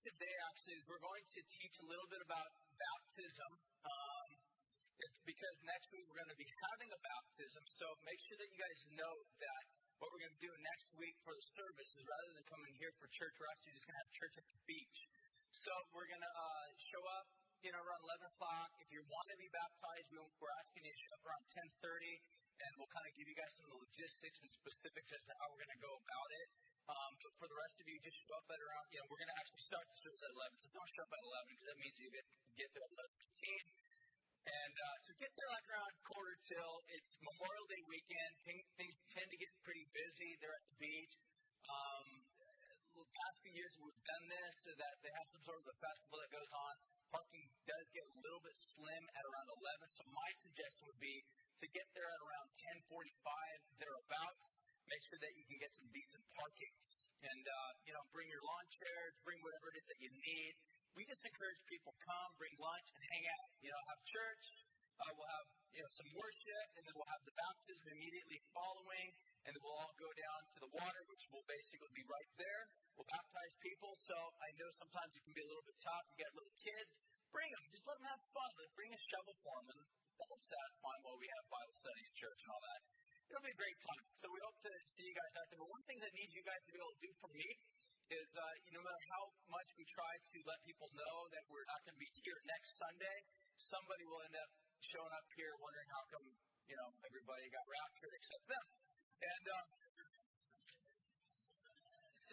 today actually is we're going to teach a little bit about baptism. Um, it's because next week we're going to be having a baptism, so make sure that you guys know that what we're going to do next week for the service is rather than coming here for church, we're actually just going to have church at the beach. So we're going to uh, show up, you know, around 11 o'clock. If you want to be baptized, we're asking you to show up around 10:30, and we'll kind of give you guys some of the logistics and specifics as to how we're going to go about it. Um, but for the rest of you, just show up at around, you know, we're going to actually start the service at 11. So don't show up at 11 because that means you get, get there at 11.15. And uh, so get there like around quarter till. It's Memorial Day weekend. Things tend to get pretty busy. They're at the beach. Um, the past few years we've done this so that they have some sort of a festival that goes on. Parking does get a little bit slim at around 11. So my suggestion would be to get there at around 10:45 thereabouts make sure that you can get some decent parking. And, uh, you know, bring your lawn chairs, bring whatever it is that you need. We just encourage people come, bring lunch, and hang out. You know, have church. Uh, we'll have you know some worship, and then we'll have the baptism immediately following, and then we'll all go down to the water, which will basically be right there. We'll baptize people. So I know sometimes it can be a little bit tough. You get little kids, bring them. Just let them have fun. Bring a shovel for them, and that'll satisfy while we have Bible study in church and all that it'll be a great time. So we hope to see you guys out there. But one thing that needs you guys to be able to do for me is uh, you know, no matter how much we try to let people know that we're not going to be here next Sunday, somebody will end up showing up here wondering how come, you know, everybody got raptured except them. And um,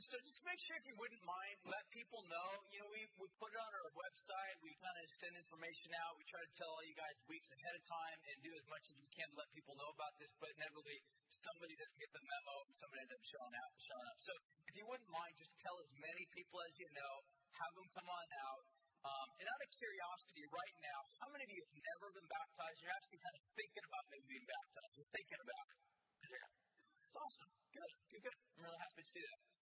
just make sure if you wouldn't mind, let people know. You know, we, we put it on our website. We kind of send information out. We try to tell all you guys weeks ahead of time and do as much as we can to let people know about this. But inevitably, somebody doesn't get the memo. And somebody ends up showing up. Showing up. So if you wouldn't mind, just tell as many people as you know. Have them come on out. Um, and out of curiosity, right now, how many of you have never been baptized? You're actually kind of thinking about maybe being baptized. You're thinking about it. Yeah. It's awesome. Good. Good, good. I'm really happy to see that.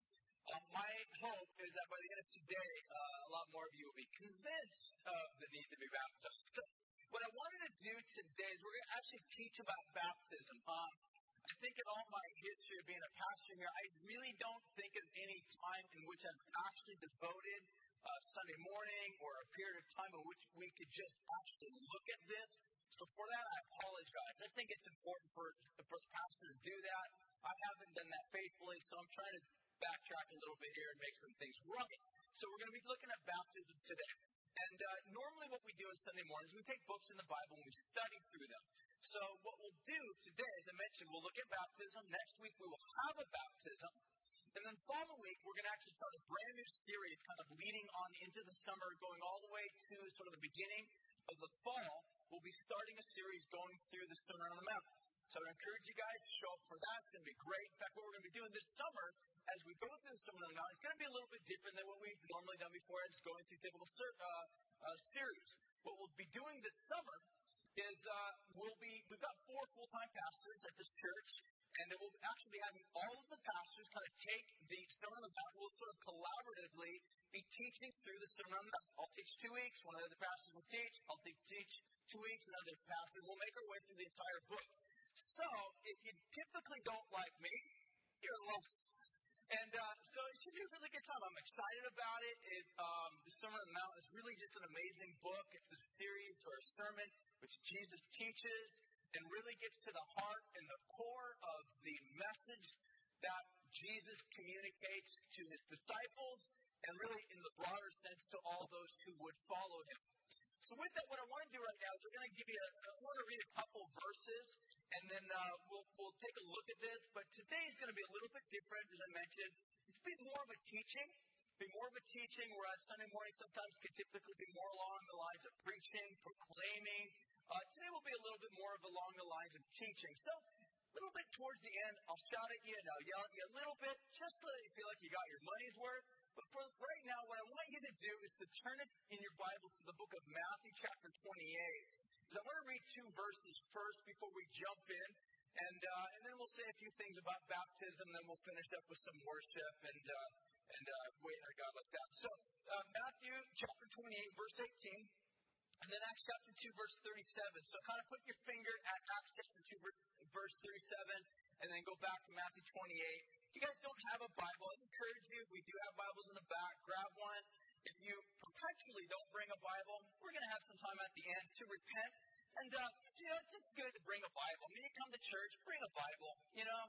Uh, my hope is that by the end of today, uh, a lot more of you will be convinced of the need to be baptized. So, what I wanted to do today is we're going to actually teach about baptism. Um, I think in all my history of being a pastor here, I really don't think of any time in which I've actually devoted uh, Sunday morning or a period of time in which we could just actually look at this. So for that, I apologize. I think it's important for, for the pastor to do that. I haven't done that faithfully, so I'm trying to backtrack a little bit here and make some things right. So we're going to be looking at baptism today. And uh, normally, what we do on Sunday mornings, we take books in the Bible and we study through them. So what we'll do today, as I mentioned, we'll look at baptism. Next week, we will have a baptism. And then following week, we're going to actually start a brand new series, kind of leading on into the summer, going all the way to sort of the beginning of the fall. We'll be starting a series going through the Sermon on the Mount. So I encourage you guys to show up for that. It's going to be great. In fact, what we're going to be doing this summer as we go through on the Mount, it's going to be a little bit different than what we've normally done before as going through typical ser- uh, uh, series. What we'll be doing this summer is uh, we'll be we've got four full-time pastors at this church, and it will actually be having all of the pastors kind of take the Sermon on the Mount. We'll sort of collaboratively be teaching through the Sermon on the Mount. I'll teach two weeks, one of the other pastors will teach. I'll teach two weeks, another pastor. We'll make our way through the entire book. So, if you typically don't like me, you're alone. And uh, so it should be a really good time. I'm excited about it. it um, the Sermon on the Mount is really just an amazing book. It's a series or a sermon which Jesus teaches and really gets to the heart and the core of the message that Jesus communicates to his disciples and really in the broader sense to all those who would follow him. So with that, what I want to do right now is we're going to give you a, I want to read a couple verses, and then uh, we'll, we'll take a look at this. But today is going to be a little bit different, as I mentioned. It's been more of a teaching, be more of a teaching, whereas Sunday morning sometimes could typically be more along the lines of preaching, proclaiming. Uh, today will be a little bit more of along the lines of teaching. So little bit towards the end, I'll shout at you and I'll yell at you a little bit, just so that you feel like you got your money's worth. But for right now, what I want you to do is to turn it in your Bibles to the book of Matthew, chapter 28. Because I want to read two verses first before we jump in. And, uh, and then we'll say a few things about baptism, then we'll finish up with some worship and, uh, and uh, wait on God like that. So, uh, Matthew chapter 28, verse 18. And then Acts chapter 2, verse 37. So kind of put your finger at Acts chapter 2, verse 37, and then go back to Matthew 28. If you guys don't have a Bible, I encourage you, we do have Bibles in the back, grab one. If you perpetually don't bring a Bible, we're going to have some time at the end to repent. And, uh, you know, it's just good to bring a Bible. When you come to church, bring a Bible. You know,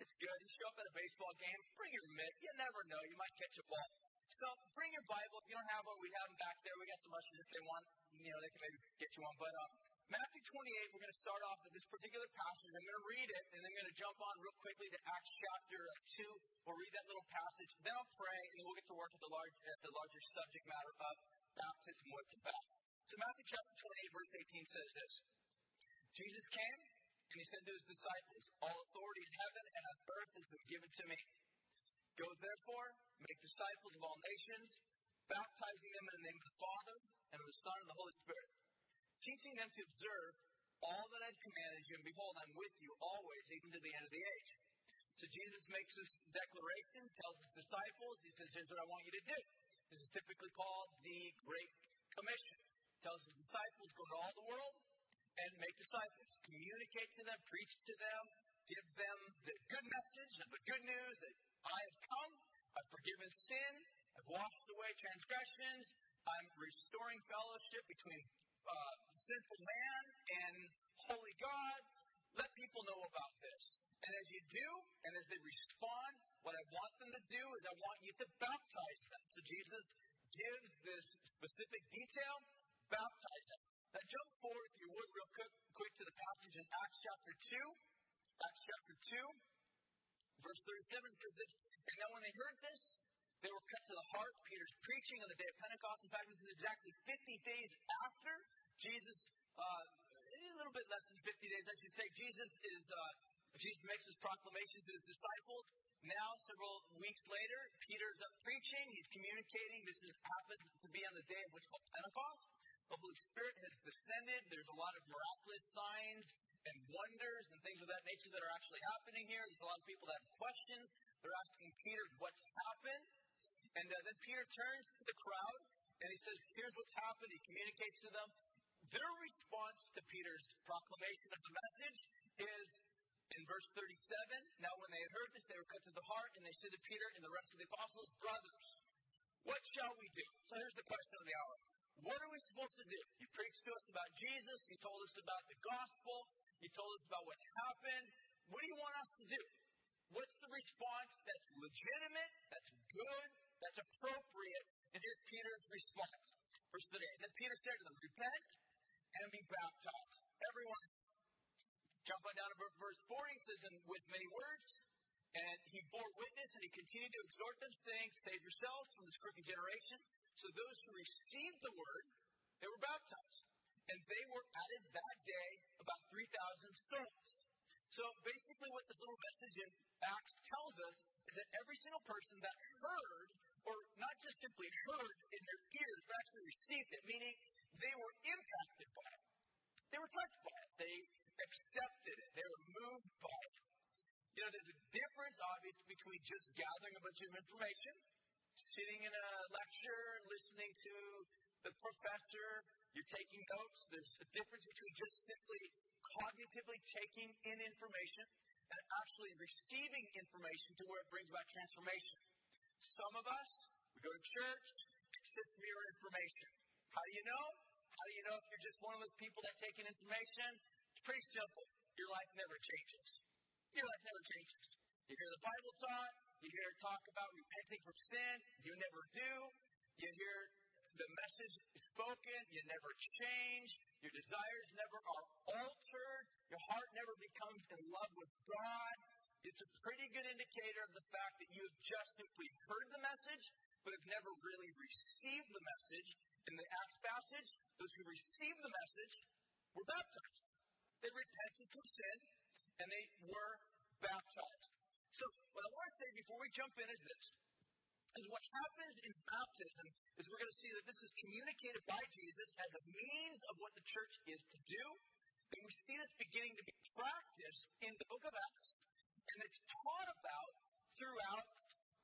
it's good. You show up at a baseball game, bring your mitt. You never know. You might catch a ball. So bring your Bible. If you don't have one, we have them back there. We got some ushers if they want. You know, they can maybe get you one. But um, Matthew 28, we're going to start off with this particular passage. I'm going to read it, and then I'm going to jump on real quickly to Acts chapter 2. We'll read that little passage. Then I'll pray, and then we'll get to work at the, large, at the larger subject matter of baptism, what's about. So Matthew chapter 28, verse 18 says this. Jesus came, and he said to his disciples, All authority in heaven and on earth has been given to me. Go therefore, make disciples of all nations, baptizing them in the name of the Father, and of the Son, and the Holy Spirit, teaching them to observe all that I've commanded you, and behold, I'm with you always, even to the end of the age. So Jesus makes this declaration, tells his disciples, he says, Here's what I want you to do. This is typically called the Great Commission. Tells his disciples, go to all the world and make disciples. Communicate to them, preach to them, give them the good message and the good news that I have come, I've forgiven sin, I've washed away transgressions, I'm restoring fellowship between uh, sinful man and holy God. Let people know about this. And as you do, and as they respond, what I want them to do is I want you to baptize them. So Jesus gives this specific detail, baptize them. Now jump forward, if you would, real quick, quick to the passage in Acts chapter 2. Acts chapter 2. Verse 37 says this, And now when they heard this, they were cut to the heart. Peter's preaching on the day of Pentecost. In fact, this is exactly 50 days after Jesus, uh, a little bit less than 50 days, I should say. Jesus is, uh, Jesus makes his proclamation to his disciples. Now, several weeks later, Peter's up preaching. He's communicating. This is, happens to be on the day of what's called Pentecost. The Holy Spirit has descended. There's a lot of miraculous signs and wonders and things of that nature that are actually happening here. There's a lot of people that have questions. They're asking Peter what's happened. And uh, then Peter turns to the crowd and he says, Here's what's happened. He communicates to them. Their response to Peter's proclamation of the message is in verse 37 Now, when they had heard this, they were cut to the heart, and they said to Peter and the rest of the apostles, Brothers, what shall we do? So here's the question of the hour. What are we supposed to do? You preached to us about Jesus. You told us about the gospel. You told us about what's happened. What do you want us to do? What's the response that's legitimate, that's good, that's appropriate? And here's Peter's response. Verse 38. Then Peter said to them, Repent and be baptized. Everyone. Jump on down to verse 40. He says, And with many words, and he bore witness and he continued to exhort them, saying, Save yourselves from this crooked generation. So those who received the word, they were baptized. And they were added that day about 3,000 souls. So basically, what this little message in Acts tells us is that every single person that heard, or not just simply heard in their ears, but actually received it, meaning they were impacted by it. They were touched by it. They accepted it. They were moved by it. You know, there's a difference, obviously, between just gathering a bunch of information, sitting in a lecture, listening to the professor, you're taking notes. There's a difference between just simply cognitively taking in information and actually receiving information to where it brings about transformation. Some of us, we go to church, it's just mere information. How do you know? How do you know if you're just one of those people that take in information? It's pretty simple. Your life never changes. Your life never changes. You hear the Bible taught, you hear it talk about repenting from sin, you never do. You hear the message spoken, you never change, your desires never are altered, your heart never becomes in love with God. It's a pretty good indicator of the fact that you have just simply heard the message, but have never really received the message. In the Acts passage, those who received the message were baptized. They repented from sin, and they were baptized. So, what I want to say before we jump in is this is what happens in baptism is we're going to see that this is communicated by Jesus as a means of what the church is to do. And we see this beginning to be practiced in the book of Acts. And it's taught about throughout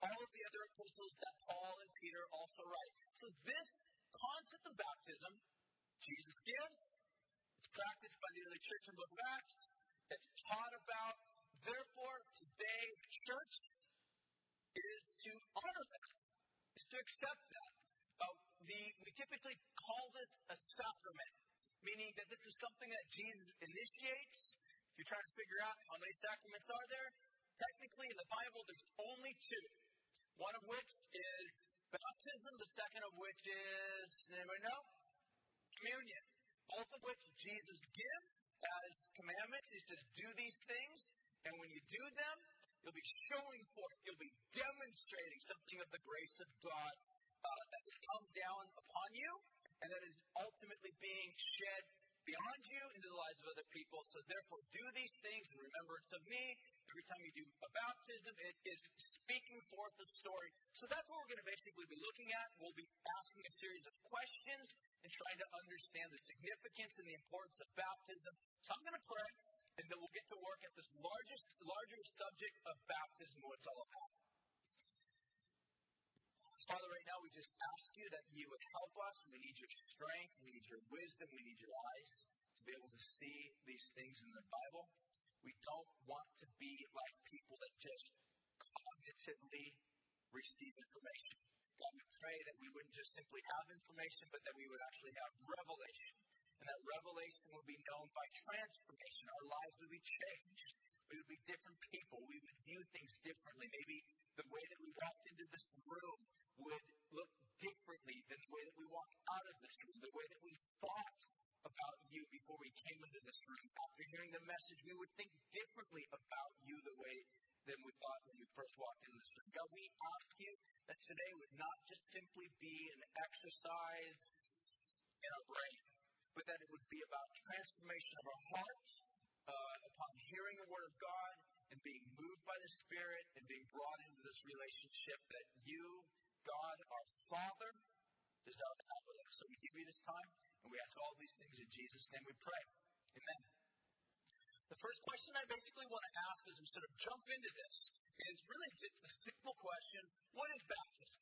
all of the other epistles that Paul and Peter also write. So this concept of baptism, Jesus gives. It's practiced by the early church in the book of Acts. It's taught about. Therefore, today, church is to honor that, is to accept that. uh, the, we typically call this a sacrament, meaning that this is something that Jesus initiates. If you're trying to figure out how many sacraments are there, technically in the Bible there's only two. One of which is baptism, the second of which is, anybody know? Communion. Both of which Jesus gives as commandments. He says, do these things, and when you do them, you'll be showing forth, you'll be demonstrating something of the grace of God uh, that has come down upon you and that is ultimately being shed beyond you into the lives of other people. So therefore, do these things in remembrance of me. Every time you do a baptism, it is speaking forth the story. So that's what we're going to basically be looking at. We'll be asking a series of questions and trying to understand the significance and the importance of baptism. So I'm going to pray, and then we'll get to work at this largest, larger subject of baptism, what it's all about. Father, right now we just ask you that you would help us. We need your strength, we need your wisdom, we need your eyes to be able to see these things in the Bible. We don't want to be like people that just cognitively receive information. God, we pray that we wouldn't just simply have information, but that we would actually have revelation. And that revelation would be known by transformation. Our lives would be changed. We would be different people. We would view things differently. Maybe the way that we walked into this room would look differently than the way that we walked out of this room, the way that we thought about you before we came into this room. After hearing the message, we would think differently about you the way than we thought when we first walked into this room. God, we ask you that today would not just simply be an exercise in our brain, but that it would be about transformation of our heart uh, upon hearing the Word of God and being moved by the Spirit and being brought into this relationship that you God, our Father, desire to have with us. So we give you this time, and we ask all these things in Jesus' name we pray. Amen. The first question I basically want to ask as we sort of jump into this is really just the simple question what is baptism?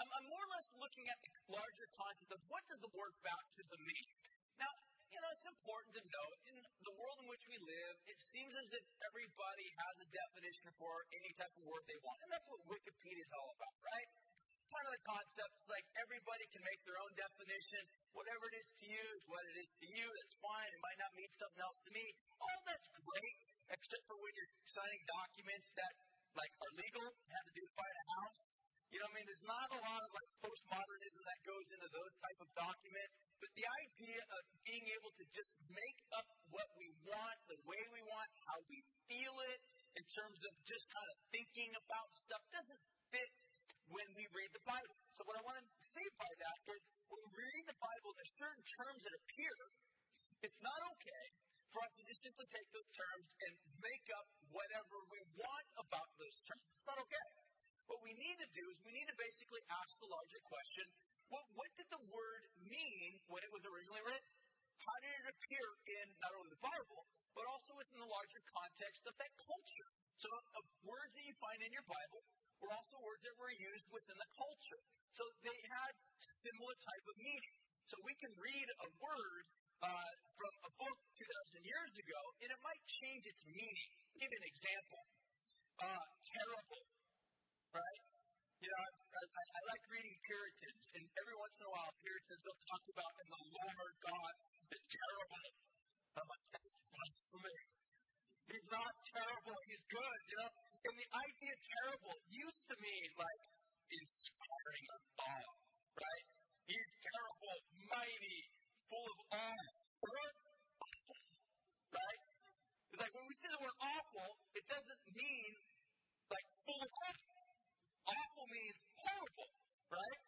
I'm, I'm more or less looking at the larger concept of what does the word baptism mean? Now, you know, it's important to note in the world in which we live, it seems as if everybody has a definition for any type of word they want. And that's what Wikipedia is all about, right? One of the concepts like everybody can make their own definition. Whatever it is to you is what it is to you. That's fine. It might not mean something else to me. All that's great, except for when you're signing documents that like are legal, and have to do with buying a house. You know, I mean, there's not a lot of like postmodernism that goes into those type of documents. But the idea of being able to just make up what we want, the way we want, how we feel it, in terms of just kind of thinking about stuff, doesn't fit when we read the Bible. So what I want to say by that is when we read the Bible, there's certain terms that appear. It's not okay for us to just simply take those terms and make up whatever we want about those terms. It's not okay. What we need to do is we need to basically ask the larger question, well, what did the word mean when it was originally written? How did it appear in not only the Bible, but also within the larger context of that culture? So, of words that you find in your Bible, were also words that were used within the culture. So they had similar type of meaning. So we can read a word uh, from a book 2,000 years ago, and it might change its meaning. Give an example. Uh, terrible, right? You know, I, I, I like reading Puritans, and every once in a while, Puritans will talk about, and the Lord God is terrible. I'm like, that's blasphemy. He's not terrible. He's good. You know, and the idea terrible used to mean like inspiring awe, right? He's terrible, mighty, full of awe. Awful, right? It's like when we say the word awful, it doesn't mean like full of awe. Awful means horrible, right?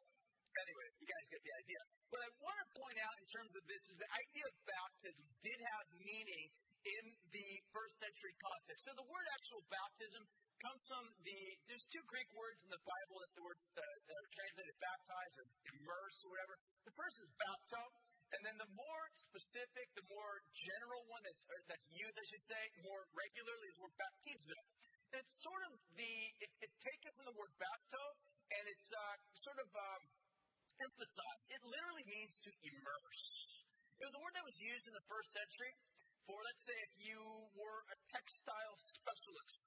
Anyways, you guys get the idea. What I want to point out in terms of this is the idea of baptism did have meaning in the first century context. So the word actual baptism comes from the, there's two Greek words in the Bible that the word uh, that are translated baptize or immerse or whatever. The first is bapto, and then the more specific, the more general one that's, that's used, I should say, more regularly is the word baptizo it's sort of the, it, it takes it from the word bapto, and it's uh, sort of um, emphasized. It literally means to immerse. It was a word that was used in the first century for, let's say, if you were a textile specialist.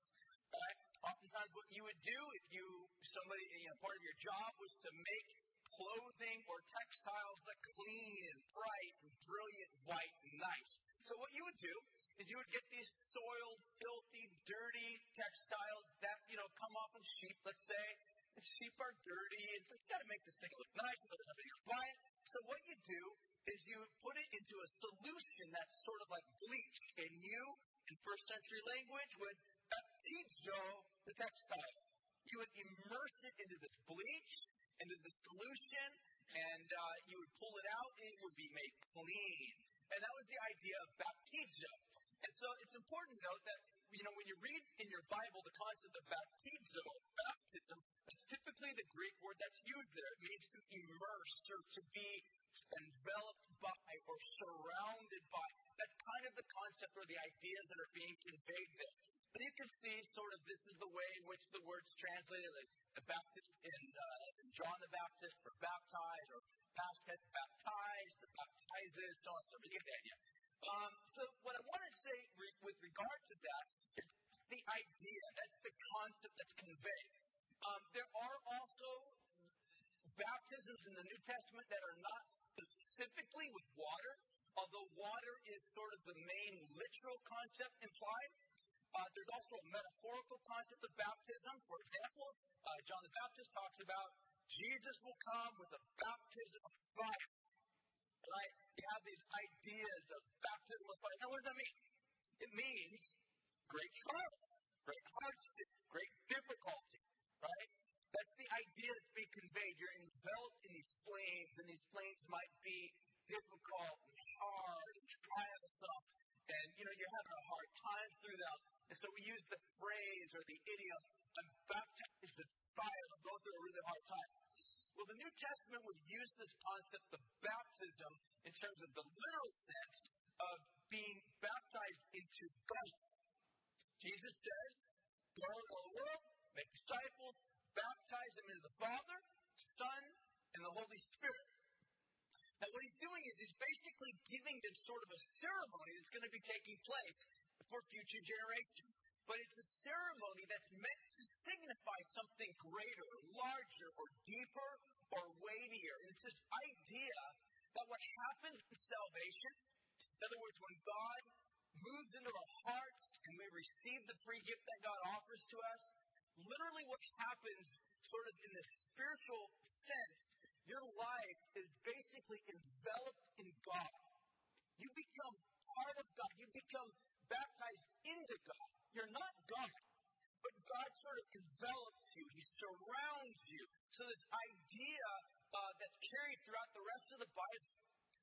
Right? Oftentimes, what you would do if you somebody, you know, part of your job was to make clothing or textiles that clean and bright and brilliant, white and nice. So what you would do is you would get these soiled, filthy, dirty textiles that, you know, come off of sheep, let's say. And sheep are dirty, and so you've got to make this thing look nice, it. So what you do is you put it into a solution that's sort of like bleach, and you, in first century language, would baptizo the textile. You would immerse it into this bleach, into the solution, and uh, you would pull it out, and it would be made clean. And that was the idea of baptizo. And so it's important to note that, you know, when you read in your Bible the concept of baptizo, baptism, that's typically the Greek word that's used there. It means to immerse or to be enveloped by or surrounded by. That's kind of the concept or the ideas that are being conveyed there. But you can see sort of this is the way in which the word's translated. Like the Baptist in uh, John the Baptist for baptize or past tense baptized, baptizes, so on. and So you get the idea. Um, so what I want to say re- with regard to that is the idea. That's the concept that's conveyed. Um, there are also baptisms in the New Testament that are not specifically with water, although water is sort of the main literal concept implied. Uh, there's also a metaphorical concept of baptism. For example, uh, John the Baptist talks about Jesus will come with a baptism of fire. Right? You have these ideas of baptism of fire. Now, what does that mean? It means great trial, great hardship, great difficulty. Right? That's the idea that's being conveyed. You're enveloped in these flames, and these flames might be difficult and hard and triumphant, and you know you're having a hard time through them. And so we use the phrase or the idiom, I'm baptized in fire, I'm going through a really hard time. Well, the New Testament would use this concept of baptism in terms of the literal sense of being baptized into God. Jesus says, Go into the world, make disciples, baptize them into the Father, Son, and the Holy Spirit. Now, what he's doing is he's basically giving them sort of a ceremony that's going to be taking place for future generations. But it's a ceremony that's meant to signify something greater, larger, or deeper, or weightier. And it's this idea that what happens in salvation, in other words, when God moves into our hearts and we receive the free gift that God offers to us, literally what happens sort of in the spiritual sense, your life is basically enveloped in God. You become part of God. You become baptized into God. You're not God, but God sort of envelops you. He surrounds you. So this idea uh, that's carried throughout the rest of the Bible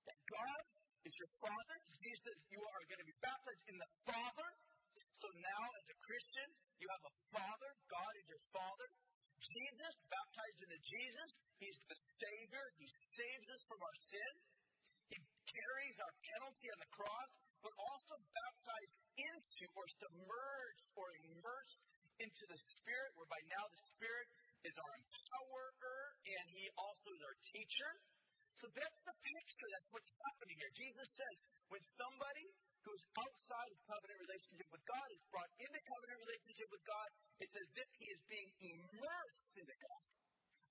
that God is your Father. Jesus says you are going to be baptized in the Father. So now, as a Christian, you have a Father. God is your Father. Jesus, baptized into Jesus, He's the Savior. He saves us from our sin. He carries our penalty on the cross, but also baptized into or submerged or immersed into the Spirit, whereby now the Spirit is our empowerer and He also is our teacher. So that's the picture. That's what's happening here. Jesus says, when somebody who's outside of covenant relationship with God is brought into covenant relationship with God, it's as if he is being immersed into God.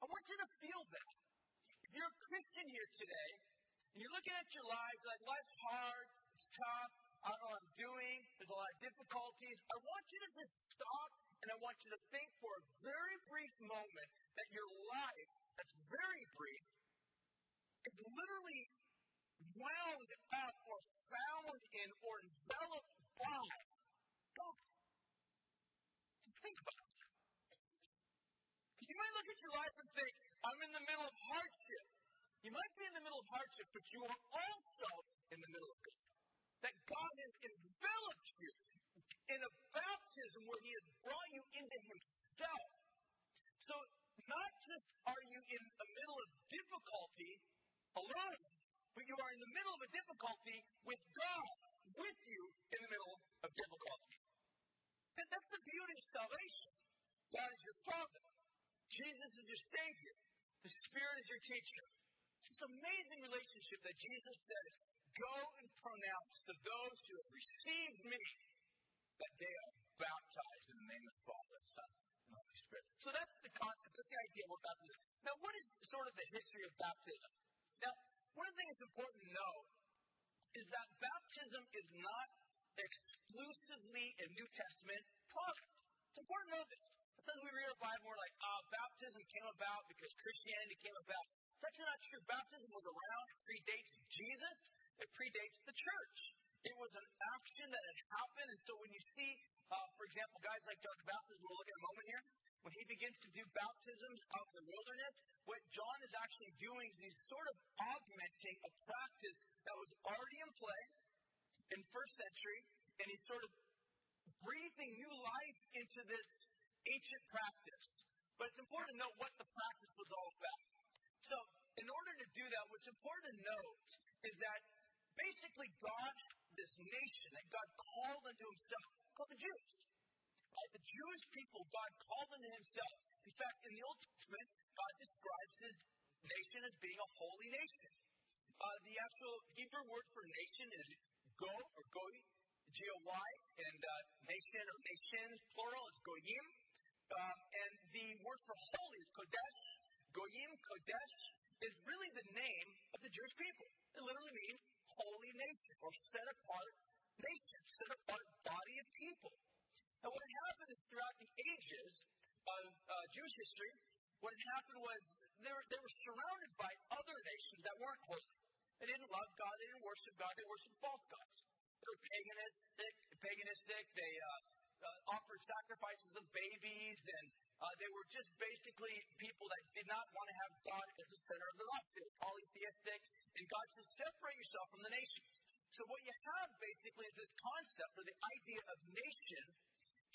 I want you to feel that. If you're a Christian here today, and you're looking at your life, like life's hard, it's tough, I know what I'm doing, there's a lot of difficulties, I want you to just stop and I want you to think for a very brief moment that your life, that's very brief, is literally wound up or found in or enveloped by God. Just think about it. You might look at your life and think, I'm in the middle of hardship. You might be in the middle of hardship, but you are also in the middle. That God has enveloped you in a baptism where He has brought you into Himself. So, not just are you in the middle of difficulty alone, but you are in the middle of a difficulty with God with you in the middle of difficulty. And that's the beauty of salvation. God is your Father. Jesus is your Savior. The Spirit is your teacher. It's this amazing relationship that Jesus says, Go and pronounce to those who have received me that they are baptized in the name of the Father, Son, and Holy Spirit. So that's the concept, that's the idea of what baptism is. Now, what is sort of the history of baptism? Now, one of the things that's important to know is that baptism is not exclusively a New Testament product. It's important to know this. Sometimes we read our Bible, we're like, oh, baptism came about because Christianity came about. It's actually not true. Baptism was around, predates Jesus, it predates the church. It was an action that had happened, and so when you see, uh, for example, guys like the Baptist, we'll look at a moment here, when he begins to do baptisms out in the wilderness, what John is actually doing is he's sort of augmenting a practice that was already in play in first century, and he's sort of breathing new life into this ancient practice. But it's important to know what the practice was all about. So, in order to do that, what's important to note is that basically God, this nation that God called unto himself, called the Jews. Right? The Jewish people, God called unto himself. In fact, in the Old Testament, God describes his nation as being a holy nation. Uh, the actual Hebrew word for nation is go or goy, G-O-Y, and uh, nation or nations, plural, is goyim. Um, and the word for holy is kodesh. Goyim, kodesh, is really the name of the Jewish people. It literally means holy nation or set apart nation, set apart body of people. And what happened is throughout the ages of uh, Jewish history, what had happened was they were, they were surrounded by other nations that weren't holy. They didn't love God. They didn't worship God. They worshiped false gods. They were paganistic. Paganistic. They uh, uh, offered sacrifices of babies, and they were just basically people that did not want to have God as the center of their life. They were polytheistic, and God says, separate yourself from the nations. So what you have basically is this concept or the idea of nation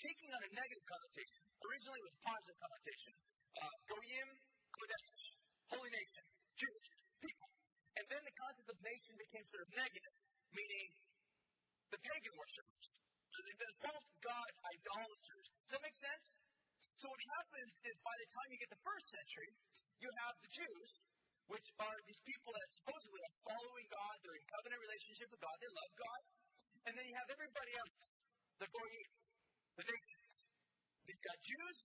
taking on a negative connotation. Originally it was positive connotation. Uh, Goyim, Kodesh, holy nation, Jewish people. And then the concept of nation became sort of negative, meaning the pagan worshippers. The false god idolaters. Does that make sense? So what happens is by the time you get the first century, you have the Jews, which are these people that supposedly are following God, they're in covenant relationship with God, they love God. And then you have everybody else, the Goyim, the nations. You've got Jews,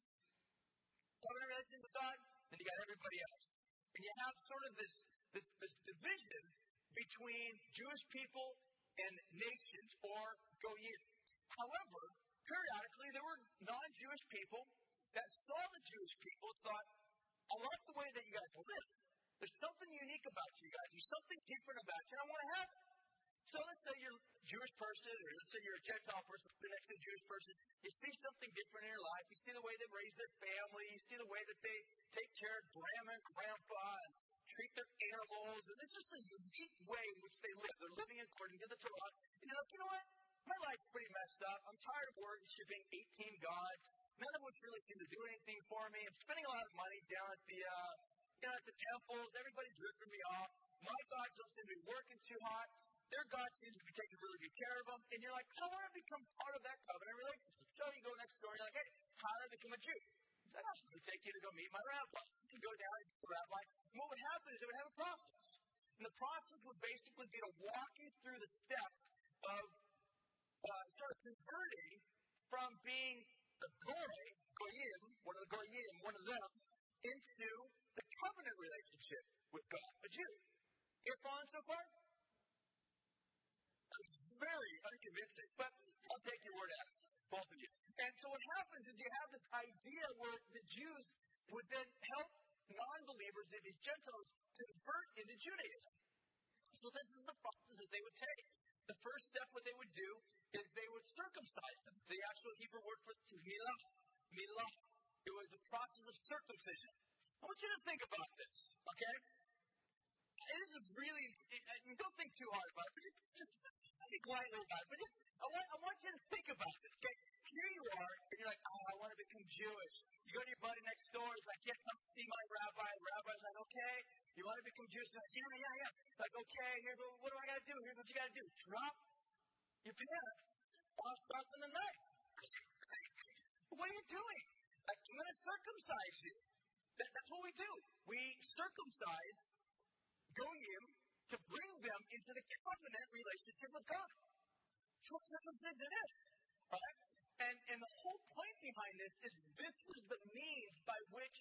covenant relationship with God, and you got everybody else. And you have sort of this, this, this division between Jewish people and nations, or Goyim. However, periodically there were non-Jewish people that saw the Jewish people thought, I like the way that you guys live. There's something unique about you guys. There's something different about you, and I want to have it. So let's say you're a Jewish person, or let's say you're a Gentile person, the next to a Jewish person. You see something different in your life. You see the way they raise their family. You see the way that they take care of grandma and grandpa and treat their animals. And this is a unique way in which they live. They're living according to the Torah. And you're like, you know what? My life's pretty messed up. I'm tired of worshiping 18 gods. None of which really seem to do anything for me. I'm spending a lot of money down at the, uh, know, at the temples. Everybody's ripping me off. My gods don't seem to be working too hot. Their God seems to be taking really good care of them. And you're like, I want to become part of that covenant relationship. So you go next door and you're like, hey, how do I become a Jew? He said, I'll simply take you to go meet my rabbi. You go down and the rabbi. And what would happen is they would have a process. And the process would basically be to walk you through the steps of uh, sort of converting from being a goy, goyim, one of the goyim, one of them, into the covenant relationship with God, a Jew. You following so far? It's very unconvincing, but I'll take your word at it, both of you. And so what happens is you have this idea where the Jews would then help non-believers, and these Gentiles, to convert into Judaism. So this is the process that they would take. The first step, what they would do, is they would circumcise them. The actual Hebrew word for this is milah. Milah. It was a process of circumcision. I want you to think about this, okay? And this is really, I don't think too hard about it, but just, just think lightly about it. But just, I want, I want you to think about this, okay? Here you are, and you're like, oh, I want to become Jewish. You go to your buddy next door, he's like, yeah, come see my rabbi. The rabbi's like, okay. You want to become Jewish? Like, yeah, yeah, yeah. Like, okay, here's what, what do I got to do? Here's what you got to do. Drop your pants off in the night. What are you doing? Like, I'm going to circumcise you. That, that's what we do. We circumcise Goyim to bring them into the covenant relationship with God. That's what circumcision is. Right? And, and the whole point behind this is this was the means by which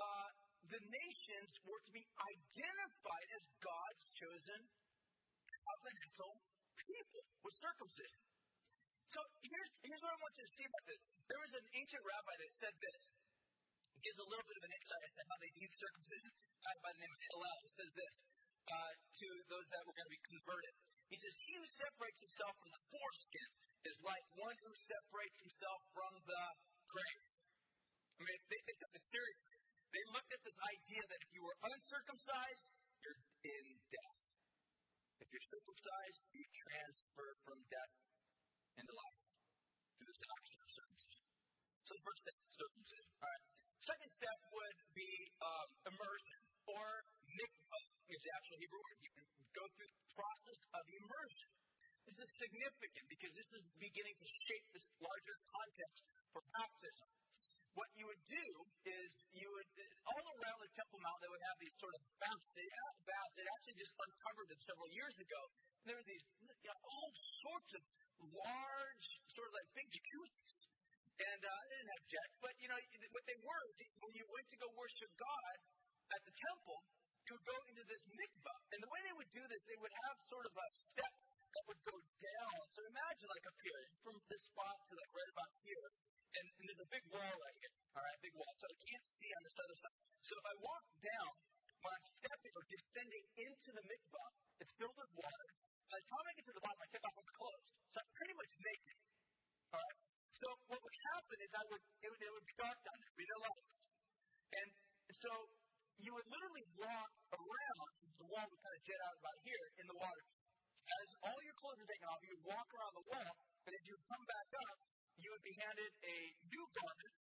uh, the nations were to be identified as God's chosen covenantal people, was circumcision. So here's, here's what I want you to see about this. There was an ancient rabbi that said this. It gives a little bit of an insight as to how they viewed circumcision. A guy by the name of Hillel says this to those that were going to be converted. He says, He who separates himself from the foreskin is like one who separates himself from the grave. I mean, they, they took seriously. They looked at this idea that if you were uncircumcised, you're in death. If you're circumcised, you transfer from death into life through this action of circumcision. So the first step is circumcision. All right. Second step would be um, immersion or mikvah is the actual Hebrew word. You can go through the process of immersion. This is significant because this is beginning to shape this larger context for baptism. What you would do is you would all around the Temple Mount they would have these sort of baths. They have baths. They actually just uncovered them several years ago. And there were these you know, all sorts of large, sort of like big jacuzzis. And uh, they didn't have jets, but you know what they were. When you went to go worship God at the temple, would go into this mikvah. And the way they would do this, they would have sort of a step that would go down. So imagine like up here, from this spot to like right about here, and, and there's a big wall right here. All right, big wall. So I can't see on this other side. So if I walk down, when I'm stepping or descending into the mikvah, it's filled with water. By the time I get to the bottom, I take off my clothes. So I'm pretty much naked. All right. So what would happen is I would it would, it would be dark down there, be no lights, and so you would literally walk around. The wall would kind of jet out about here in the water. As all your clothes are taken off, you would walk around the wall, but as you come back up, you would be handed a new garment.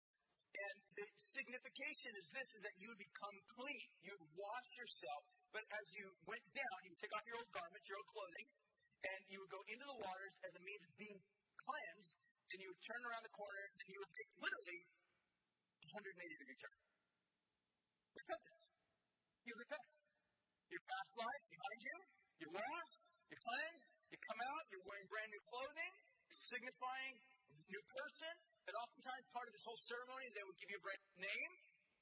And the signification is this is that you would become clean. You would wash yourself, but as you went down, you would take off your old garments, your old clothing, and you would go into the waters as a means of being cleansed, and you would turn around the corner, and you would take literally 180 degree turn. Repentance. You repent. Your past life behind you, you're washed, you're cleansed, you come out, you're wearing brand new clothing, signifying new person. And oftentimes, part of this whole ceremony, they would give you a brand name,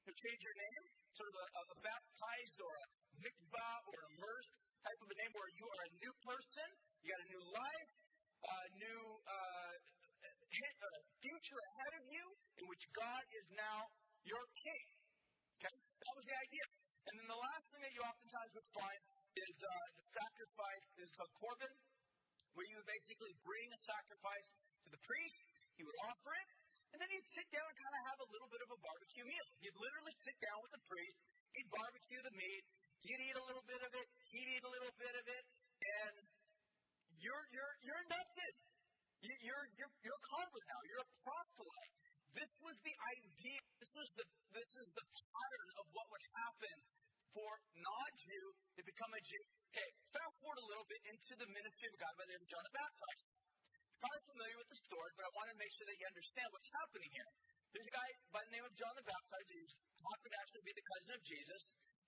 to change your name, sort of a, a baptized or a mikvah or immersed type of a name where you are a new person, you got a new life, a new uh, future ahead of you in which God is now your king. Okay? That was the idea. And then the last thing that you oftentimes would find is uh, the sacrifice is a korban, where you would basically bring a sacrifice to the priest, he would offer it, and then he'd sit down and kind of have a little bit of a barbecue meal. He'd literally sit down with the priest, he'd barbecue the meat, he'd eat a little bit of it, he'd eat a little bit of it, and you're you're you're inducted. You're you're you're a convert now. You're a proselyte. This was the idea. This was the this is the pattern of what would happen for non-Jew to become a Jew. Okay, fast forward a little bit into the ministry of God by the name of John the Baptizer probably familiar with the story, but I want to make sure that you understand what's happening here. There's a guy by the name of John the Baptist who's thought to actually be the cousin of Jesus.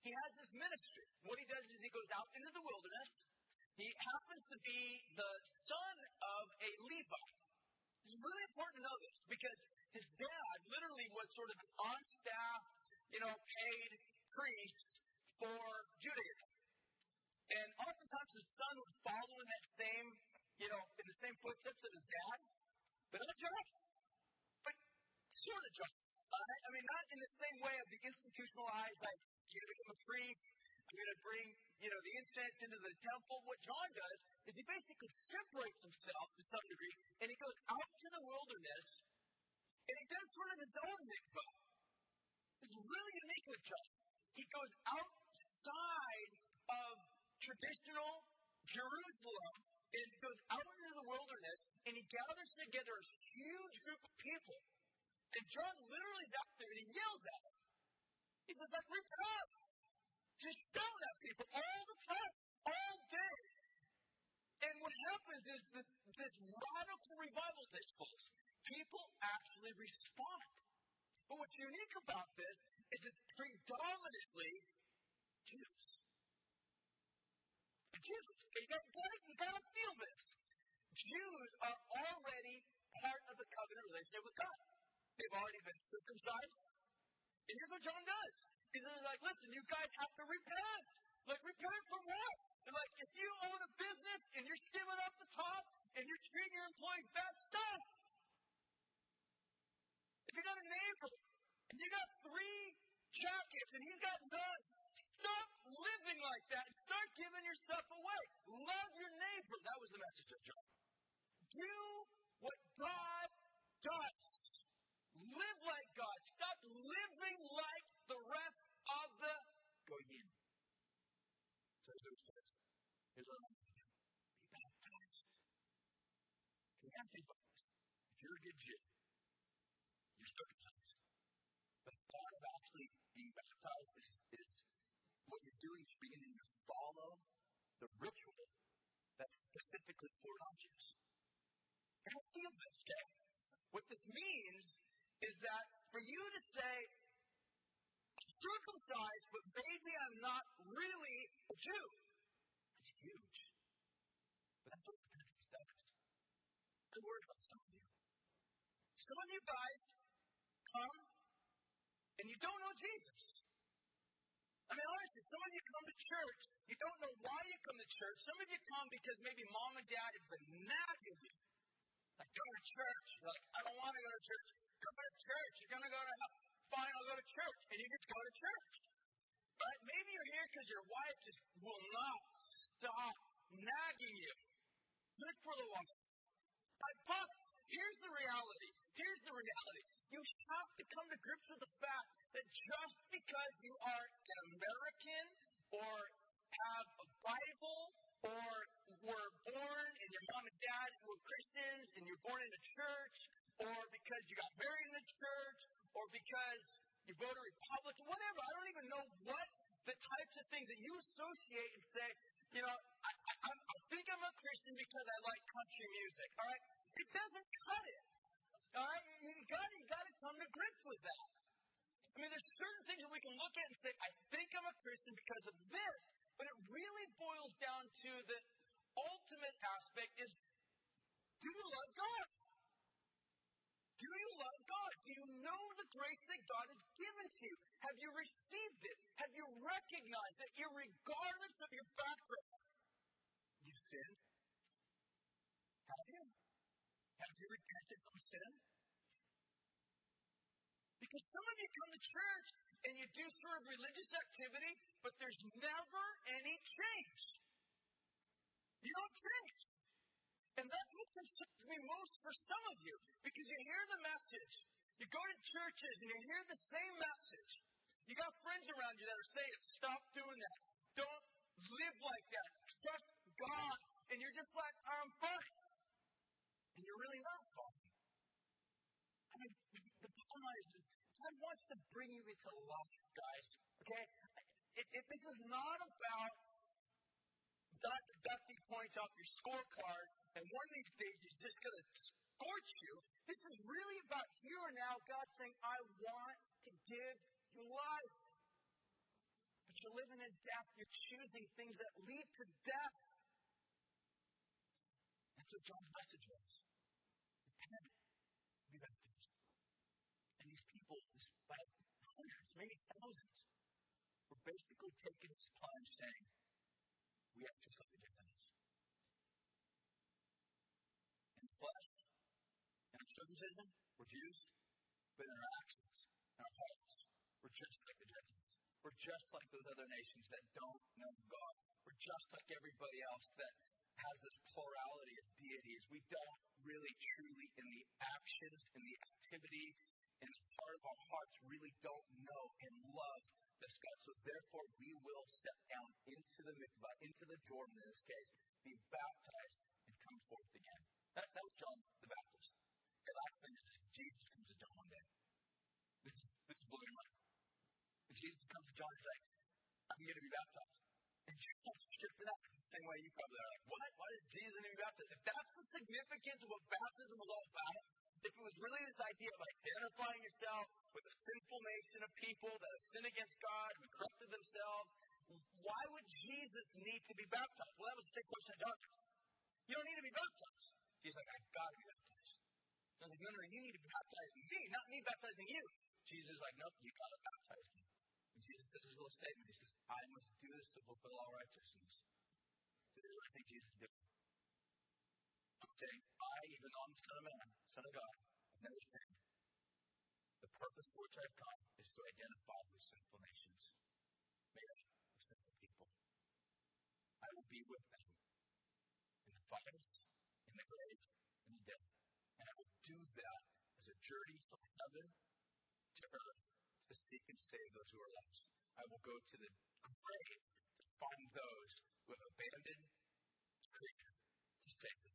He has this ministry. What he does is he goes out into the wilderness. He happens to be the son of a Levite. It's really important to know this because his dad literally was sort of an on staff, you know, paid priest for Judaism. And oftentimes his son would follow in that same you know, in the same footsteps of his dad, but not John. But sort of John. I mean, not in the same way of the institutionalized, like, you're going to become a priest, I'm going to bring, you know, the incense into the temple. What John does is he basically separates himself to some degree, and he goes out to the wilderness, and he does sort of his own mikvah. It's really unique with. He goes outside of traditional Jerusalem and goes out into the wilderness and he gathers together a huge group of people. And John literally is out there and he yells at them. He says, like, repent. Just yell at people all the time, all day. And what happens is this, this radical revival takes place. People actually respond. But what's unique about this is it's predominantly Jews. Jews. You gotta, gotta feel this. Jews are already part of the covenant relationship with God. They've already been circumcised. And here's what John does. He's like, listen, you guys have to repent. Like, repent from what? They're like, if you own a business and you're skimming up the top and you're treating your employees bad stuff. If you got a neighbor and you got three jackets and he's got none, stop living like that and start giving your stuff away. Love your neighbor. That was the message of John. Do what God does. Live like God. Stop living like the rest of the goyim. So here's what says. Here's what I'm going to. Be baptized. About this? If you're a good Jew, you're circumcised. The thought of actually being baptized is, is what you're doing is beginning to follow the ritual that's specifically for non-Jews. And I feel this, okay? What this means is that for you to say, circumcised, but maybe I'm not really a Jew, that's huge. But that's what repentance does. I worry about some of you. Some of you guys come and you don't know Jesus. I mean, honestly, some of you come to church, you don't know why you come to church. Some of you come because maybe mom and dad have been nagging you. Like, go to church. You're like, I don't want to go to church. Go to church. You're going to go to hell. Fine, I'll go to church. And you just go to church. Right? Maybe you're here because your wife just will not stop nagging you. Good for the woman. But here's the reality. Here's the reality. You have to come to grips with the fact that just because you are an American or have a Bible or were born and your mom and dad were Christians and you're born in a church or because you got married in a church or because you vote a Republican, whatever. I don't even know what the types of things that you associate and say, you know, I, I, I think I'm a Christian because I like country music. All right? It doesn't cut it. All right? You you got to come to grips with that. I mean, there's certain things that we can look at and say, I think I'm a Christian because of this. But it really boils down to the ultimate aspect is, do you love God? Do you love God? Do you know the grace that God has given to you? Have you received it? Have you recognized that regardless of your background, you've sinned? Have you? Have you repented from sin? Because some of you come to church and you do sort of religious activity, but there's never any change. You don't change. And that's what concerns me most for some of you, because you hear the message. You go to churches and you hear the same message. You got friends around you that are saying, stop doing that. Don't live like that. Trust God. And you're just like, I'm fine. And you're really not fine. I mean, the bottom line is God wants to bring you into life, guys. Okay? It, it, this is not about deducting points off your scorecard, and one of these days He's just going to scorch you. This is really about here and now, God saying, I want to give you life. But you're living in death. You're choosing things that lead to death. That's what John's message was. Repent. Be baptized. And by hundreds, maybe thousands, were basically taking this plunge saying, we have to something different. In the flesh, in our circumcision, we're Jews, but in our actions, in our hearts, we're just like the Gentiles. We're just like those other nations that don't know God. We're just like everybody else that has this plurality of deities. We don't really, truly, in the actions, in the activity, the part of our hearts, really don't know and love this God. So therefore, we will step down into the mikvah, into the Jordan in this case, be baptized, and come forth again. That, that was John the Baptist. The last thing is this, Jesus comes to John one day. This is, this is blowing my mind. Jesus comes to John and says, I'm going to be baptized. And John wants to for that. It's the same way you probably are like, what? Why does Jesus need to be baptized? If that's the significance of what baptism was all about, if it was really this idea of identifying yourself with a sinful nation of people that have sinned against God, who corrupted themselves, why would Jesus need to be baptized? Well, that was a trick question of doctors. You don't need to be baptized. He's like, I've got to be baptized. So like, no, no, you need to be baptizing me, not me baptizing you. Jesus is like, nope, you got to baptize me. And Jesus says his little statement. He says, I must do this to fulfill all righteousness. So here's what I think Jesus did. Saying, I, even though I'm Son of Man, Son of God, never sinned. The purpose for which I've come is to identify with sinful nations, made up of sinful people. I will be with them in the fires, in the grave, in the death. And I will do that as a journey from heaven to earth to seek and save those who are lost. I will go to the grave to find those who have abandoned the Creator to save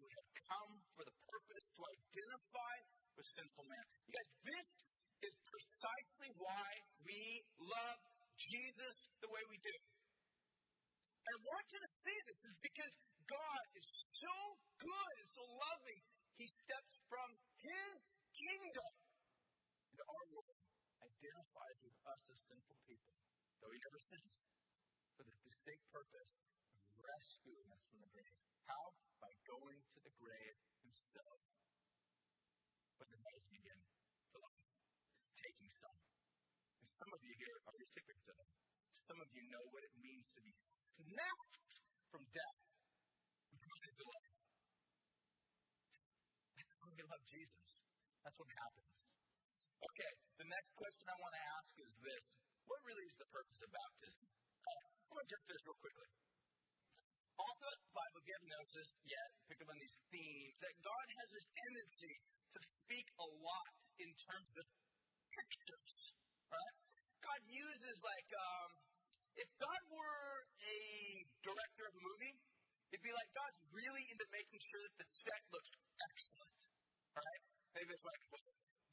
would have come for the purpose to identify with sinful man. You guys, this is precisely why we love Jesus the way we do. And I want you to see this is because God is so good and so loving. He steps from His kingdom into our world, identifies with us as sinful people, though He never sins, for the distinct purpose rescuing us from the grave. How? By going to the grave Himself. But the rise again to life, taking some. And some of you here are recipients of it. Some of you know what it means to be snatched from death and brought into life. That's why we love Jesus. That's what happens. Okay, the next question I want to ask is this What really is the purpose of baptism? Uh, I'm going to jump this real quickly. All throughout the Bible, if you haven't noticed this yet, pick up on these themes, that God has this tendency to speak a lot in terms of pictures. Right? God uses like um, if God were a director of a movie, it'd be like God's really into making sure that the set looks excellent. Right? Maybe it's like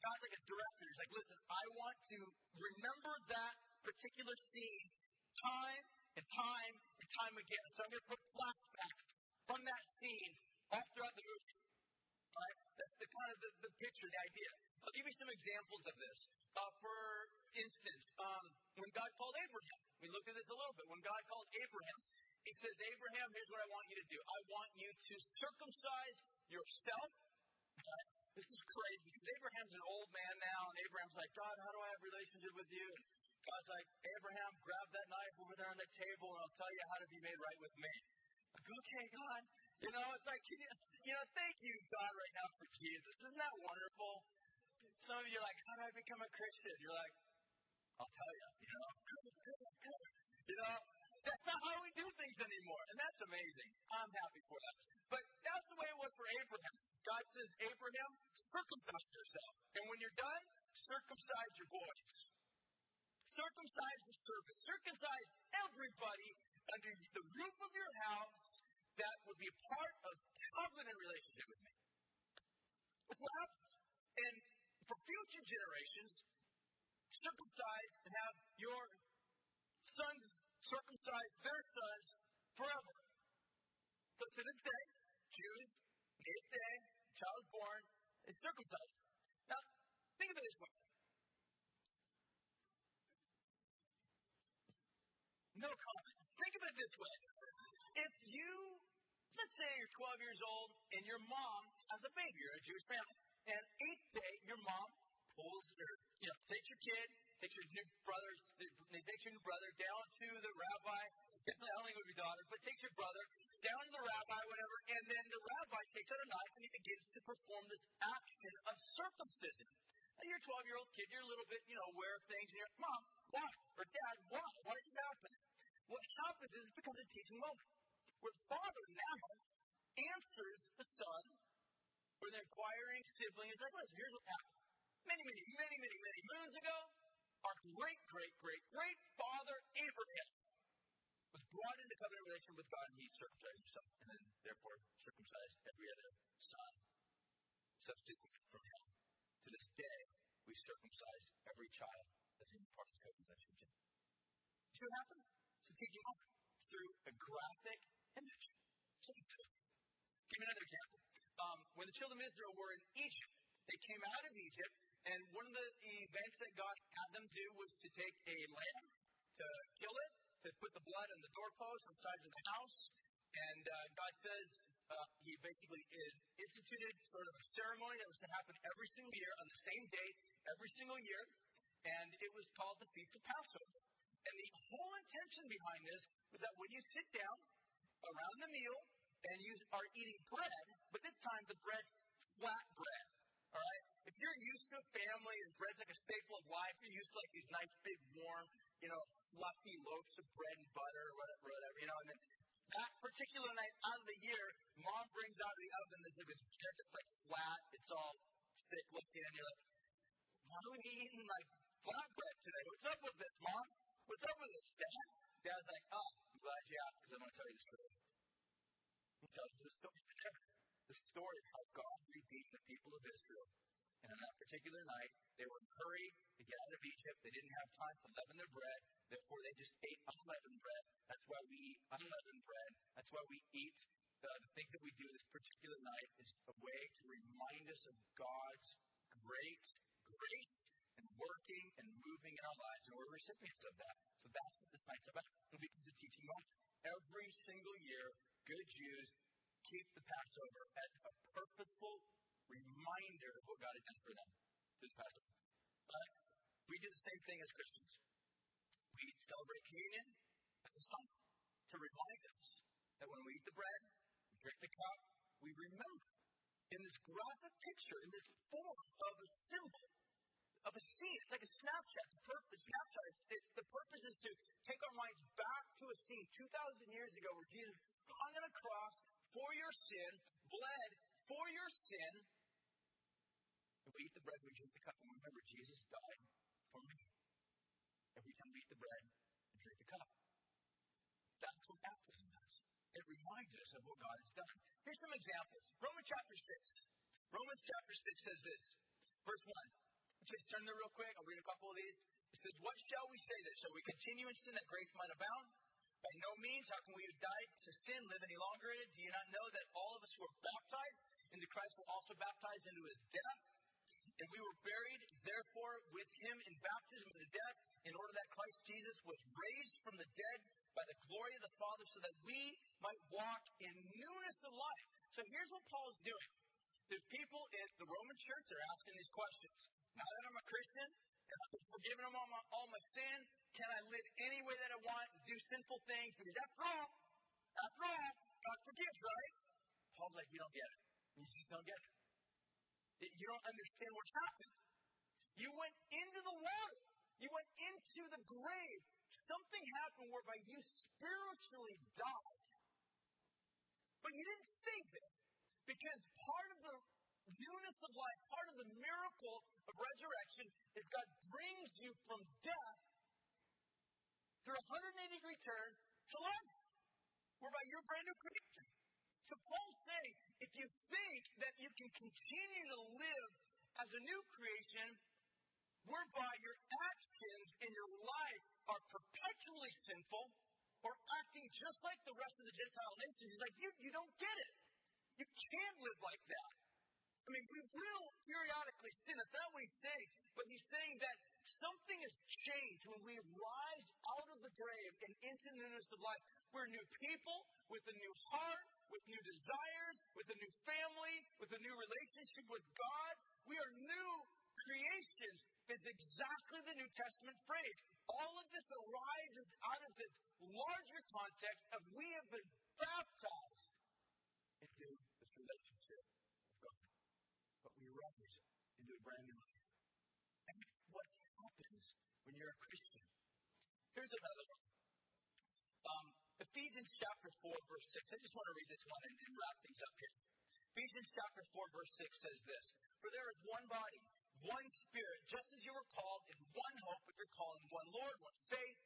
God's like a director. He's like, listen, I want to remember that particular scene time and time and time again. So I'm going to put flashbacks from that scene all throughout the movie. Right? That's the kind of the, the picture, the idea. I'll give you some examples of this. Uh, for instance, um, when God called Abraham, we looked at this a little bit. When God called Abraham, he says, Abraham, here's what I want you to do. I want you to circumcise yourself. This is crazy because Abraham's an old man now, and Abraham's like, God, how do I have a relationship with you? God's like, Abraham, grab that knife over there on the table, and I'll tell you how to be made right with me. Like, okay, God. You know, it's like, you, you know, thank you, God, right now for Jesus. Isn't that wonderful? Some of you are like, how do I become a Christian? You're like, I'll tell you, you know. you know, that's not how we do things anymore. And that's amazing. I'm happy for that. But that's the way it was for Abraham. God says, Abraham, circumcise yourself. And when you're done, circumcise your boys. Circumcise the servants. Circumcise everybody under the roof of your house that would be a part of covenant relationship with me. That's what happens. And for future generations, circumcise and have your sons circumcise their sons forever. So to this day, Jews, eighth day, child born, is circumcised. Now, think of it this way. No comment. Think of it this way. If you, let's say you're 12 years old and your mom has a baby, you're a Jewish family, and eighth day, your mom pulls, or, you know, takes your kid, takes your new brother, takes your new brother down to the rabbi, don't think it would daughter, but takes your brother down to the rabbi, whatever, and then the rabbi takes out a knife and he begins to perform this action of circumcision. Now you're a 12 year old kid, you're a little bit, you know, aware of things, and you're, Mom, why? Or Dad, why? Why is it happening? What happens is moment where the father now answers the son or the inquiring sibling is like, listen, here's what happened. Many, many, many, many, many moons ago, our great, great, great, great father Abraham was brought into covenant relation with God and he circumcised himself and then therefore circumcised every other son subsequent from him. To this day, we circumcise every child that's in part of the covenant relationship. See what happened? It's a teaching moment through a graphic image. Give me another example. Um, when the children of Israel were in Egypt, they came out of Egypt, and one of the events that God had them do was to take a lamb, to kill it, to put the blood on the doorpost on the sides of the house. And uh, God says uh, He basically instituted sort of a ceremony that was to happen every single year on the same day, every single year, and it was called the Feast of Passover. And the whole intention behind this was that when you sit down around the meal, and you are eating bread, but this time the bread's flat bread. All right? If you're used to family and bread's like a staple of life, you're used to like these nice, big, warm, you know, fluffy loaves of bread and butter or whatever, whatever you know, and then that particular night out of the year, mom brings out of the oven this like this bread that's like flat, it's all sick looking, and you're like, why are we eating like flat bread today? What's up with this, mom? What's up with this, dad? Dad's like, oh, I'm glad you asked because I'm going to tell you the story. He tells the story there. The story of how God redeemed the people of Israel. And on that particular night, they were in a hurry to get out of Egypt. They didn't have time to leaven their bread. Therefore, they just ate unleavened bread. That's why we eat unleavened bread. That's why we eat uh, the things that we do this particular night is a way to remind us of God's great grace working and moving in our lives, and we're recipients of that. So that's what this night's about. And we can teaching on every single year, good Jews keep the Passover as a purposeful reminder of what God had done for them through the Passover. But we do the same thing as Christians. We celebrate communion as a sign to remind us that when we eat the bread, we drink the cup, we remember in this graphic picture, in this form of a symbol, of a scene. It's like a snapshot. The purpose, snapshot. It's, it's, the purpose is to take our minds back to a scene 2,000 years ago where Jesus hung on a cross for your sin, bled for your sin. And we eat the bread, we drink the cup, and remember Jesus died for me. Every time we eat the bread and drink the cup. That's what baptism does. It reminds us of what God has done. Here's some examples. Romans chapter 6. Romans chapter 6 says this. Verse 1. Just turn there real quick. I'll read a couple of these. It says, What shall we say then? Shall we continue in sin that grace might abound? By no means. How can we who died to sin live any longer in it? Do you not know that all of us who are baptized into Christ were also baptized into his death? And we were buried, therefore, with him in baptism into death, in order that Christ Jesus was raised from the dead by the glory of the Father, so that we might walk in newness of life. So here's what Paul's doing. There's people in the Roman church that are asking these questions. Now that I'm a Christian, and I've forgiven of all my, all my sin, can I live any way that I want and do sinful things? Because after all, after all, God forgives, right? Paul's like, you don't get it. You just don't get it. You don't understand what's happened. You went into the water. You went into the grave. Something happened whereby you spiritually died. But you didn't stay there. Because part of the newness of life, part of the miracle of resurrection is God brings you from death through a 180 degree turn to life, whereby you're a brand new creature. So Paul's saying, if you think that you can continue to live as a new creation, whereby your actions in your life are perpetually sinful or acting just like the rest of the Gentile nations, he's like, you, you don't get it. You can't live like that. I mean, we will periodically sin. That's not what he's saying. But he's saying that something has changed when we rise out of the grave and into the newness of life. We're new people with a new heart, with new desires, with a new family, with a new relationship with God. We are new creations. It's exactly the New Testament phrase. All of this arises out of this larger context of we have been baptized into this relationship but we rise into a brand new life. That's what happens when you're a Christian. Here's another one. Um, Ephesians chapter 4, verse 6. I just want to read this one and, and wrap things up here. Ephesians chapter 4, verse 6 says this For there is one body, one spirit, just as you were called in one hope of your calling, one Lord, one faith,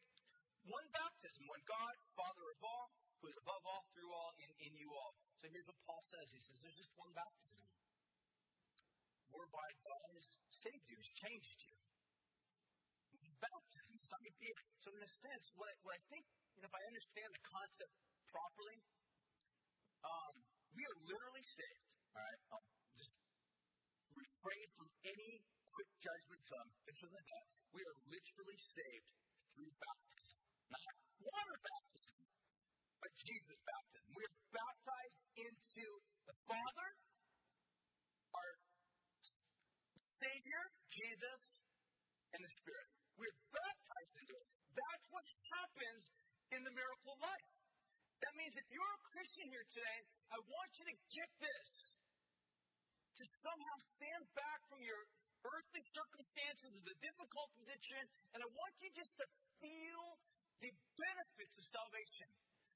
one baptism, one God, Father of all, who is above all, through all, in, in you all. So here's what Paul says. He says, There's just one baptism whereby God has saved you, has changed you. It's baptism. So, in a sense, what I, what I think, you know, if I understand the concept properly, um, we are literally saved. All right, I'll just refrain from any quick judgment from picture that. We are literally saved through baptism, not water baptism, but Jesus baptism. We are baptized into the Father, our Savior, Jesus, and the Spirit. We're baptized into it. That's what happens in the miracle of life. That means if you're a Christian here today, I want you to get this. To somehow stand back from your earthly circumstances of the difficult position, and I want you just to feel the benefits of salvation.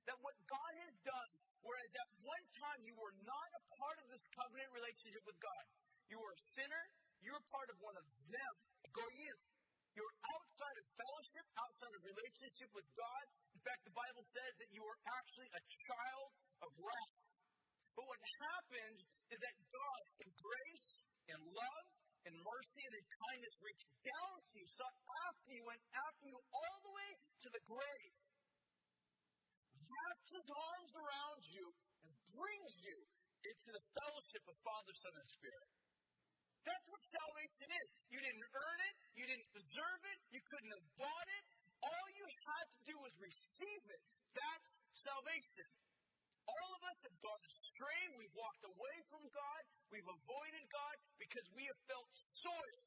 That what God has done, whereas at one time you were not a part of this covenant relationship with God, you were a sinner, you were part of one of them, Goyim. You're outside of fellowship, outside of relationship with God. In fact, the Bible says that you are actually a child of wrath. But what happened is that God, in grace and love and mercy and in kindness, reached down to you, sought after you, went after you all the way to the grave, wraps his arms around you, and brings you into the fellowship of Father, Son, and Spirit. That's what salvation is. You didn't earn it. You didn't deserve it. You couldn't have bought it. All you had to do was receive it. That's salvation. All of us have gone astray. We've walked away from God. We've avoided God because we have felt soiled.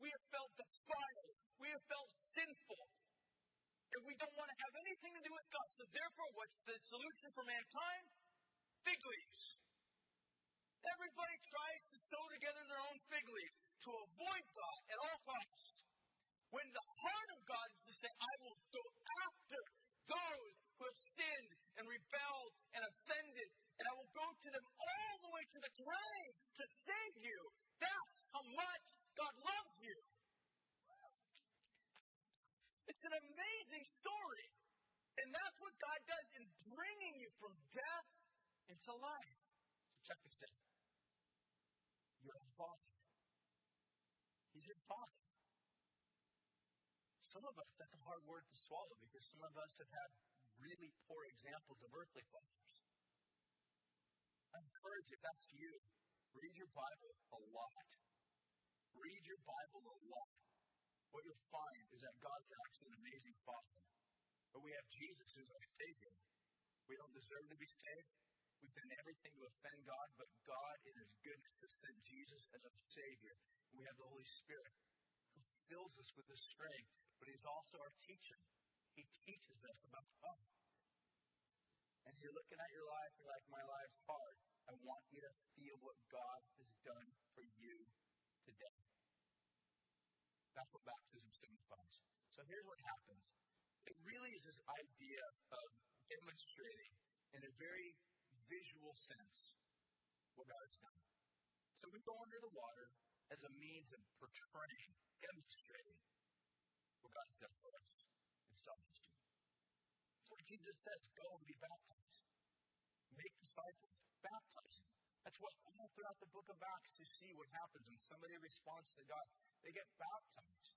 We have felt defiled. We have felt sinful. And we don't want to have anything to do with God. So therefore, what's the solution for mankind? Fig leaves. Everybody tries to sew together their own fig leaves to avoid God at all costs. When the heart of God is to say, I will go after those who have sinned and rebelled and offended, and I will go to them all the way to the grave to save you. That's how much God loves you. It's an amazing story. And that's what God does in bringing you from death into life. So check this out. Father. He's your father. Some of us, that's a hard word to swallow because some of us have had really poor examples of earthly fathers. I encourage you, if that's you, read your Bible a lot. Read your Bible a lot. What you'll find is that God's actually an amazing Father. But we have Jesus who's our Savior. We don't deserve to be saved. We've done everything to offend God, but God, in His goodness, has sent Jesus as our Savior. And we have the Holy Spirit who fills us with His strength, but He's also our teacher. He teaches us about God. And you're looking at your life, you're like, my life's hard. I want you to feel what God has done for you today. That's what baptism signifies. So here's what happens. It really is this idea of demonstrating in a very visual sense what God has done. So we go under the water as a means of portraying, demonstrating what God has done for us in salvation. That's what Jesus says go and be baptized. Make disciples. Baptize them. That's what all throughout the book of Acts you see what happens when somebody responds to God. They get baptized.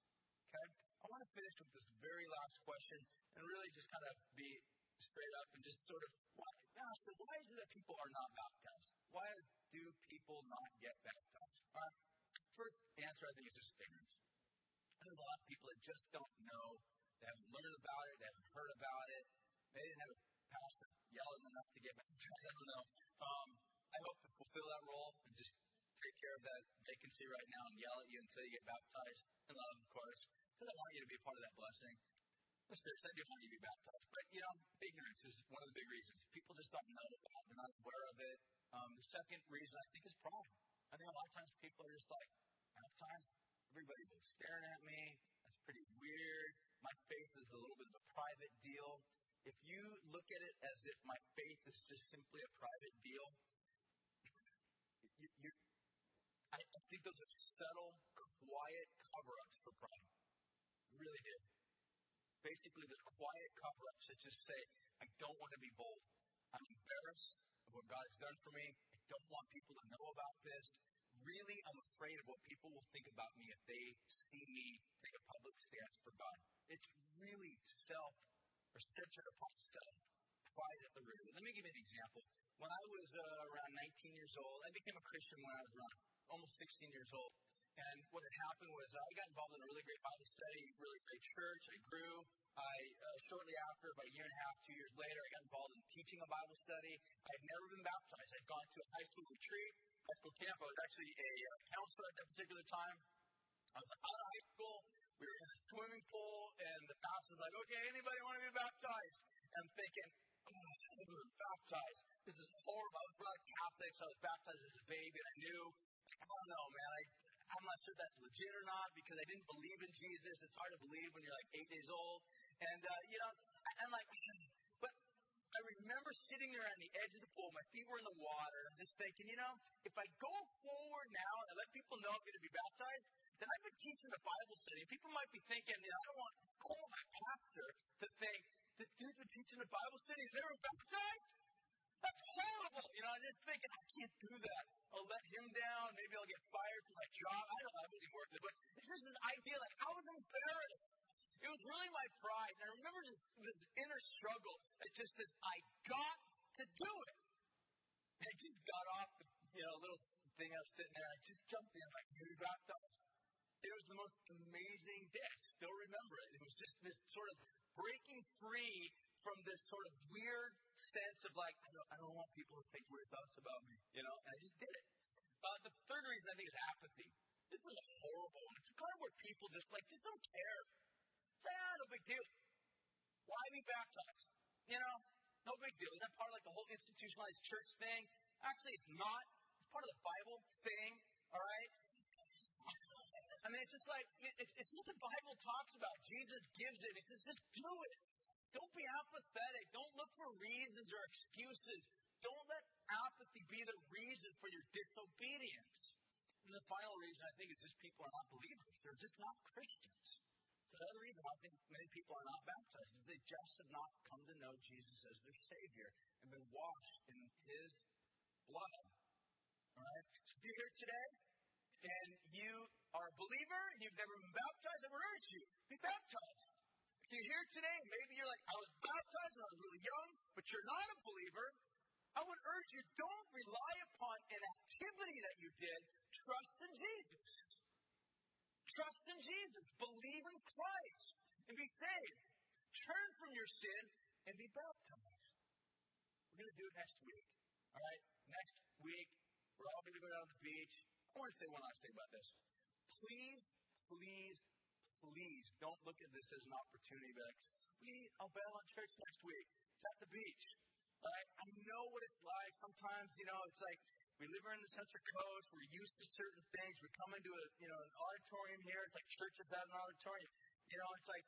Okay? I want to finish with this very last question and really just kind of be straight up and just sort of why, ask them, why is it that people are not baptized? Why do people not get baptized? Uh, first answer, I think, is just ignorance. There's a lot of people that just don't know. They haven't learned about it. They haven't heard about it. They didn't have a pastor yelling enough to get baptized. I don't know. Um, I hope to fulfill that role and just take care of that vacancy right now and yell at you until you get baptized. And love, of course, because I want you to be a part of that blessing. The Spirit said you want you to be baptized. But, you know, ignorance is one of the big reasons. People just don't know about it. They're not aware of it. Um, the second reason, I think, is pride. I think a lot of times people are just like, baptized? Everybody's been staring at me. That's pretty weird. My faith is a little bit of a private deal. If you look at it as if my faith is just simply a private deal, you, you, I, think those are subtle, quiet cover ups for pride. Really do. Basically, the quiet cover ups that just say, I don't want to be bold. I'm embarrassed what God's done for me. I don't want people to know about this. Really, I'm afraid of what people will think about me if they see me take a public stance for God. It's really self or centered upon self, pride at the root. Let me give you an example. When I was uh, around 19 years old, I became a Christian when I was around almost 16 years old. And what had happened was I got involved in a really great Bible study, really great church. I grew. I uh, shortly after, about a year and a half, two years later, I got involved in teaching a Bible study. I had never been baptized. I'd gone to a high school retreat, high school camp. I was actually a uh, counselor at that particular time. I was out of high school. We were in a swimming pool, and the pastor's like, "Okay, anybody want to be baptized?" And I'm thinking, oh, baptized. This is horrible. I was brought up Catholic, so I was baptized as a baby, and I knew, I don't know, man, I, I'm not sure that's legit or not because I didn't believe in Jesus. It's hard to believe when you're like eight days old. And, uh, you know, I'm like, but I remember sitting there on the edge of the pool, my feet were in the water, just thinking, you know, if I go forward now and let people know I'm going to be baptized, then I've been teaching a Bible study. People might be thinking, you know, I don't want, I don't my pastor to think, this dude's been teaching a Bible study, he's never baptized? That's horrible. You know, I'm just thinking, I can't do that. I'll let him down. Maybe I'll get fired from my job. I don't. I wouldn't work. But it's just an idea like I was embarrassed. It was really my pride. And I remember this, this inner struggle that just says, I got to do it. And I just got off the you know, little thing I was sitting there. I just jumped in like, maybe baptized. It was the most amazing day. I still remember it. It was just this sort of breaking free from this sort of weird sense of like, I don't, I don't want people to think weird thoughts about me, you know, and I just did it. Uh, the third reason I think is apathy. This is a horrible. one. It's kind of where people just like, just don't care. Say, ah, no big deal. Why be baptized? You know, no big deal. Is that part of like the whole institutionalized church thing? Actually, it's not. It's part of the Bible thing, all right? I mean, it's just like, it's, it's what the Bible talks about. Jesus gives it. He says, just do it. Don't be apathetic. Don't look for reasons or excuses. Don't let apathy be the reason for your disobedience. And the final reason I think is just people are not believers. They're just not Christians. The other reason I think many people are not baptized is they just have not come to know Jesus as their Savior and been washed in His blood. All right? So if you're here today and you are a believer and you've never been baptized, I would urge you, be baptized. You're here today, maybe you're like, I was baptized when I was really young, but you're not a believer, I would urge you, don't rely upon an activity that you did. Trust in Jesus. Trust in Jesus. Believe in Christ and be saved. Turn from your sin and be baptized. We're going to do it next week. All right? Next week, we're all going to go down to the beach. I want to say one last thing about this. Please, please, please don't look at this as an opportunity to be like, sweet, I'll bail on church next week. It's at the beach. I know what it's like. Sometimes, you know, it's like we live in the Central Coast. We're used to certain things. We come into a, you know, an auditorium here. It's like churches have an auditorium. You know, it's like,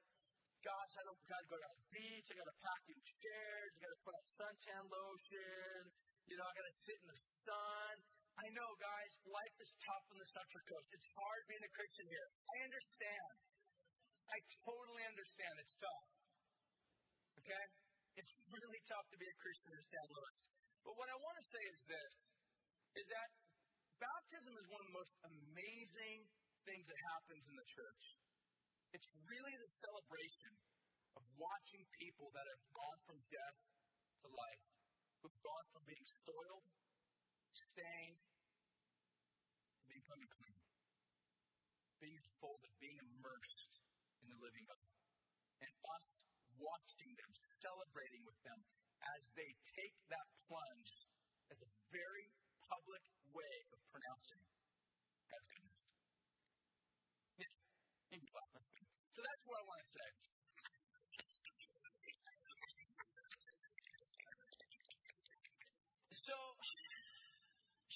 gosh, I don't got to go to the beach. I got to pack in chairs. I got to put on suntan lotion. You know, I got to sit in the sun. I know, guys, life is tough on the Central Coast. It's hard being a Christian here. I understand. I totally understand. It's tough. Okay? It's really tough to be a Christian in San Luis. But what I want to say is this, is that baptism is one of the most amazing things that happens in the church. It's really the celebration of watching people that have gone from death to life, who've gone from being soiled, stained, to becoming clean, being folded, being immersed in the living God. And us watching them, celebrating with them as they take that plunge as a very public way of pronouncing God's goodness. Yeah. So that's what I want to say. So,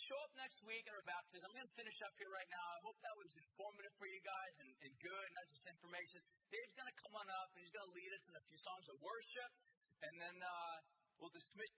show up next week at our baptism. I'm going to finish up here right now. I hope that was informative for you guys and, and good, not just information. Dave's going to come on up and he's going to lead us in a few songs of worship, and then uh, we'll dismiss.